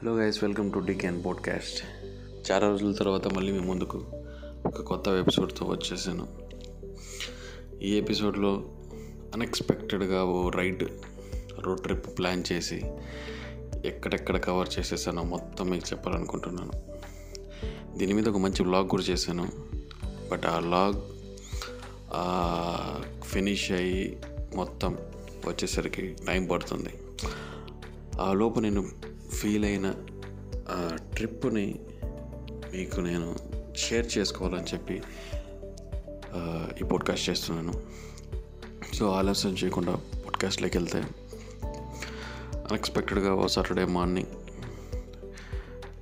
Hello guys welcome to the can podcast చాలా రోజుల తర్వాత మళ్ళీ మీ ముందుకు ఒక కొత్త ఎపిసోడ్తో వచ్చేసాను. ఈ ఎపిసోడ్లో అన్ఎక్స్పెక్టెడ్గా ఓ రైడ్ రోడ్ ట్రిప్ ప్లాన్ చేసి ఎక్కడెక్కడ కవర్ చేసేసానో మొత్తం మీకు చెప్పాలనుకుంటున్నాను. దీని మీద ఒక మంచి వ్లాగ్ కూడా చేశాను. బట్ ఆ వ్లాగ్ ఫినిష్ అయ్యి మొత్తం వచ్చేసరికి టైం పడుతుంది. ఆ లోపు నేను ఫీల్ అయిన ఆ ట్రిప్ని మీకు నేను షేర్ చేసుకోవాలని చెప్పి ఈ పాడ్కాస్ట్ చేస్తున్నాను. సో ఆలస్యం చేయకుండా పాడ్కాస్ట్లోకి వెళ్తే అన్ఎక్స్పెక్టెడ్గా ఓ సాటర్డే మార్నింగ్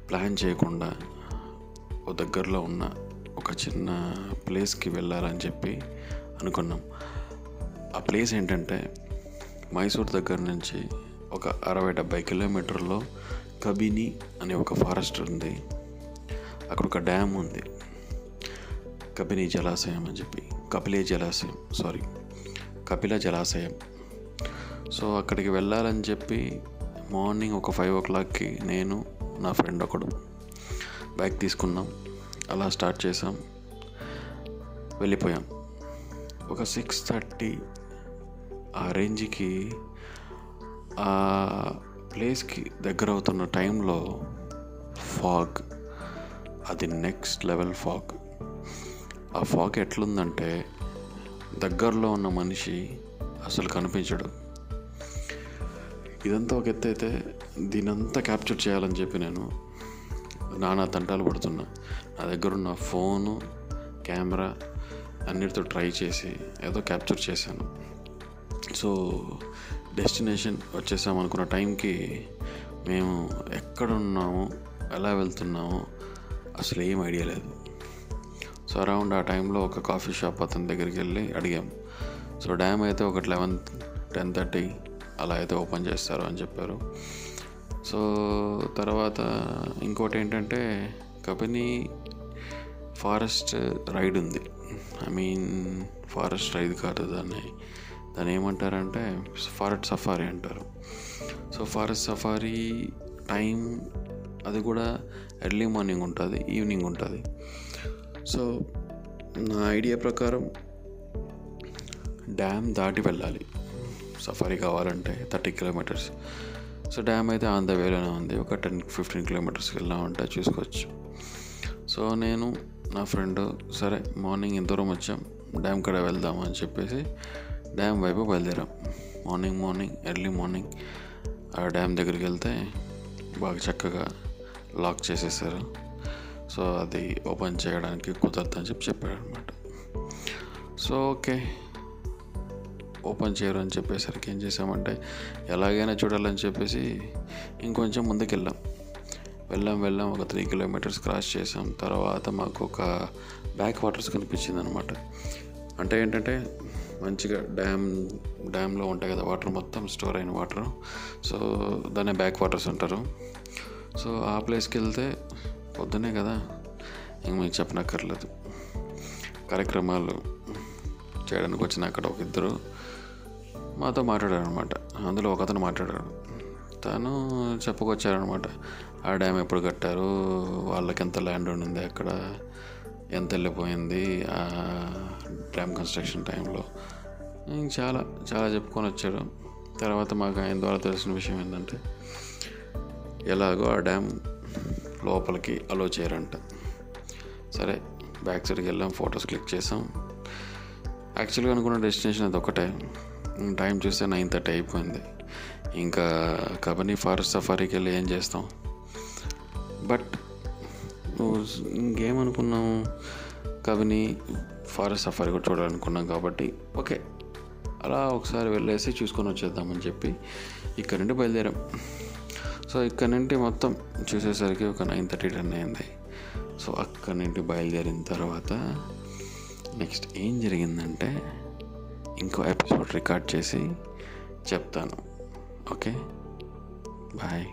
ప్లాన్ చేయకుండా ఓ దగ్గరలో ఉన్న ఒక చిన్న ప్లేస్కి వెళ్ళాలని చెప్పి అనుకున్నాం. ఆ ప్లేస్ ఏంటంటే మైసూర్ దగ్గర నుంచి ఒక అరవై డెబ్బై కిలోమీటర్లో కబిని అనే ఒక ఫారెస్ట్ ఉంది. అక్కడ ఒక డ్యామ్ ఉంది. కబిని జలాశయం అని చెప్పి. కపిలే జలాశయం సారీ కపిల జలాశయం. సో అక్కడికి వెళ్ళాలని చెప్పి మార్నింగ్ ఒక ఫైవ్ ఓ క్లాక్కి నేను నా ఫ్రెండ్ ఒకడు బైక్ తీసుకున్నాం. అలా స్టార్ట్ చేసాం. వెళ్ళిపోయాం. ఒక సిక్స్ థర్టీ ఆ రేంజ్కి ఆ ప్లేస్కి దగ్గర అవుతున్న టైంలో ఫాగ్ అది నెక్స్ట్ లెవెల్ ఫాగ్. ఆ ఫాగ్ ఎట్లుందంటే దగ్గరలో ఉన్న మనిషి అసలు కనిపించడు. ఇదంతా ఒక ఎత్తు అయితే దీనంతా క్యాప్చర్ చేయాలని చెప్పి నేను నానా తంటాలు పడుతున్నా. నా దగ్గర ఉన్న ఫోను కెమెరా అన్నిటితో ట్రై చేసి ఏదో క్యాప్చర్ చేశాను. సో డెస్టినేషన్ వచ్చేసాం అనుకున్న టైంకి మేము ఎక్కడున్నాము ఎలా వెళ్తున్నామో అసలు ఏం ఐడియా లేదు. సో అరౌండ్ ఆ టైంలో ఒక కాఫీ షాప్ అతని దగ్గరికి వెళ్ళి అడిగాం. సో డ్యామ్ అయితే ఒక లెవెన్ టెన్ థర్టీ అలా అయితే ఓపెన్ చేస్తారు అని చెప్పారు. సో తర్వాత ఇంకోటి ఏంటంటే కబిని ఫారెస్ట్ రైడ్ ఉంది. ఐ మీన్ ఫారెస్ట్ రైడ్ కాదు దాన్ని. దాన్ని ఏమంటారంటే ఫారెస్ట్ సఫారీ అంటారు. సో ఫారెస్ట్ సఫారీ టైం అది కూడా ఎర్లీ మార్నింగ్ ఉంటుంది ఈవినింగ్ ఉంటుంది. సో నా ఐడియా ప్రకారం డ్యామ్ దాటి వెళ్ళాలి. సఫారీ కావాలంటే థర్టీ కిలోమీటర్స్. సో డ్యామ్ అయితే ఆన్ ద వేలోనే ఉంది ఒక టెన్ ఫిఫ్టీన్ కిలోమీటర్స్కి వెళ్ళామంటే చూసుకోవచ్చు. సో నేను నా ఫ్రెండ్ సరే మార్నింగ్ ఎంత దూరం వచ్చాం డ్యామ్ కడ వెళ్దాం అని చెప్పేసి డ్యామ్ వైపు బయలుదేరాం. మార్నింగ్ మార్నింగ్ ఎర్లీ మార్నింగ్ ఆ డ్యామ్ దగ్గరికి వెళ్తే బాగా చక్కగా లాక్ చేసేసారు. సో అది ఓపెన్ చేయడానికి కుదరదని చెప్పి చెప్పాడు అనమాట సో ఓకే. ఓపెన్ చేయరు అని చెప్పేసరికి ఏం చేసామంటే ఎలాగైనా చూడాలని చెప్పేసి ఇంకొంచెం ముందుకు వెళ్ళాం వెళ్ళాం వెళ్ళాం ఒక త్రీ కిలోమీటర్స్ క్రాస్ చేసాం. తర్వాత మాకు ఒక బ్యాక్ వాటర్స్ కనిపించింది అనమాట అంటే ఏంటంటే మంచిగా డ్యామ్ డ్యామ్లో ఉంటాయి కదా వాటర్ మొత్తం స్టోర్ అయిన వాటర్. సో దాన్ని బ్యాక్ వాటర్స్ అంటారు. సో ఆ ప్లేస్కి వెళ్తే పొద్దునే కదా ఇంక మీకు చెప్పనక్కర్లేదు. కార్యక్రమాలు చేయడానికి వచ్చిన అక్కడ ఒక ఇద్దరు మాతో మాట్లాడారు అనమాట అందులో ఒక అతను మాట్లాడాడు. తను చెప్పుకొచ్చారనమాట ఆ డ్యామ్ ఎప్పుడు కట్టారు? వాళ్ళకి ఎంత ల్యాండ్ ఉండింది అక్కడ? ఎంత వెళ్ళిపోయింది ఆ డ్యామ్ కన్స్ట్రక్షన్ టైంలో. చాలా చాలా చెప్పుకొని వచ్చాడు తర్వాత మాకు ఆయన ద్వారా తెలిసిన విషయం ఏంటంటే ఎలాగో ఆ డ్యామ్ లోపలికి అలో చేయరంట. సరే బ్యాక్ సైడ్కి వెళ్ళాం ఫొటోస్ క్లిక్ చేసాం. యాక్చువల్గా అనుకున్న డెస్టినేషన్ అది ఒకటే టైం చూస్తే నైన్ థర్టీ అయిపోయింది. ఇంకా కబని ఫారెస్ట్ సఫారీకి వెళ్ళి ఏం చేస్తాం? బట్ గేమ్ అనుకున్నాము కవిని ఫారెస్ట్ సఫారీ కూడా చూడాలనుకున్నాం కాబట్టి ఓకే. అలా ఒకసారి వెళ్ళేసి చూసుకొని వచ్చేద్దామని చెప్పి ఇక్కడ నుండి బయలుదేరాం. సో ఇక్కడ నుండి మొత్తం చూసేసరికి ఒక నైన్ థర్టీ టెన్ అయింది. సో అక్కడ నుండి బయలుదేరిన తర్వాత నెక్స్ట్ ఏం జరిగిందంటే ఇంకో ఎపిసోడ్ రికార్డ్ చేసి చెప్తాను. ఓకే? బాయ్.